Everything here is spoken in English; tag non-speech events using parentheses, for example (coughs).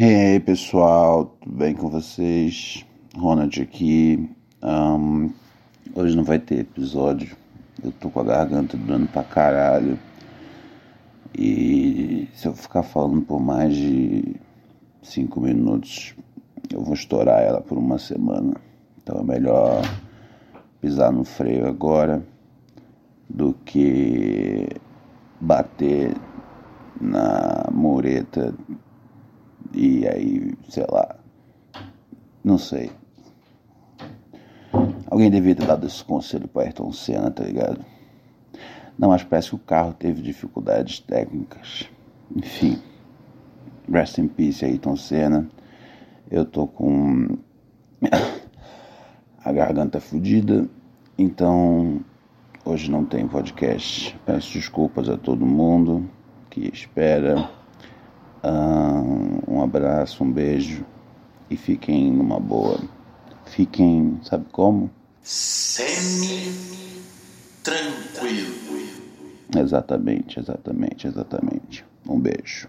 Hey pessoal, tudo bem com vocês? Ronald aqui. Um, hoje não vai ter episódio. Eu tô com a garganta doendo pra caralho. E se eu ficar falando por mais de cinco minutos, eu vou estourar ela por uma semana. Então é melhor pisar no freio agora do que bater na mureta e aí, sei lá, não sei. Alguém devia ter dado esse conselho para Ayrton Senna, tá ligado? Não, mas parece que o carro teve dificuldades técnicas. Enfim, rest in peace Ayrton Senna. Eu tô com (coughs) a garganta fodida, então hoje não tem podcast. Peço desculpas a todo mundo que espera. Um abraço, um beijo e fiquem numa boa. Fiquem, sabe como? Semi-tranquilo. Exatamente, exatamente, exatamente. Um beijo.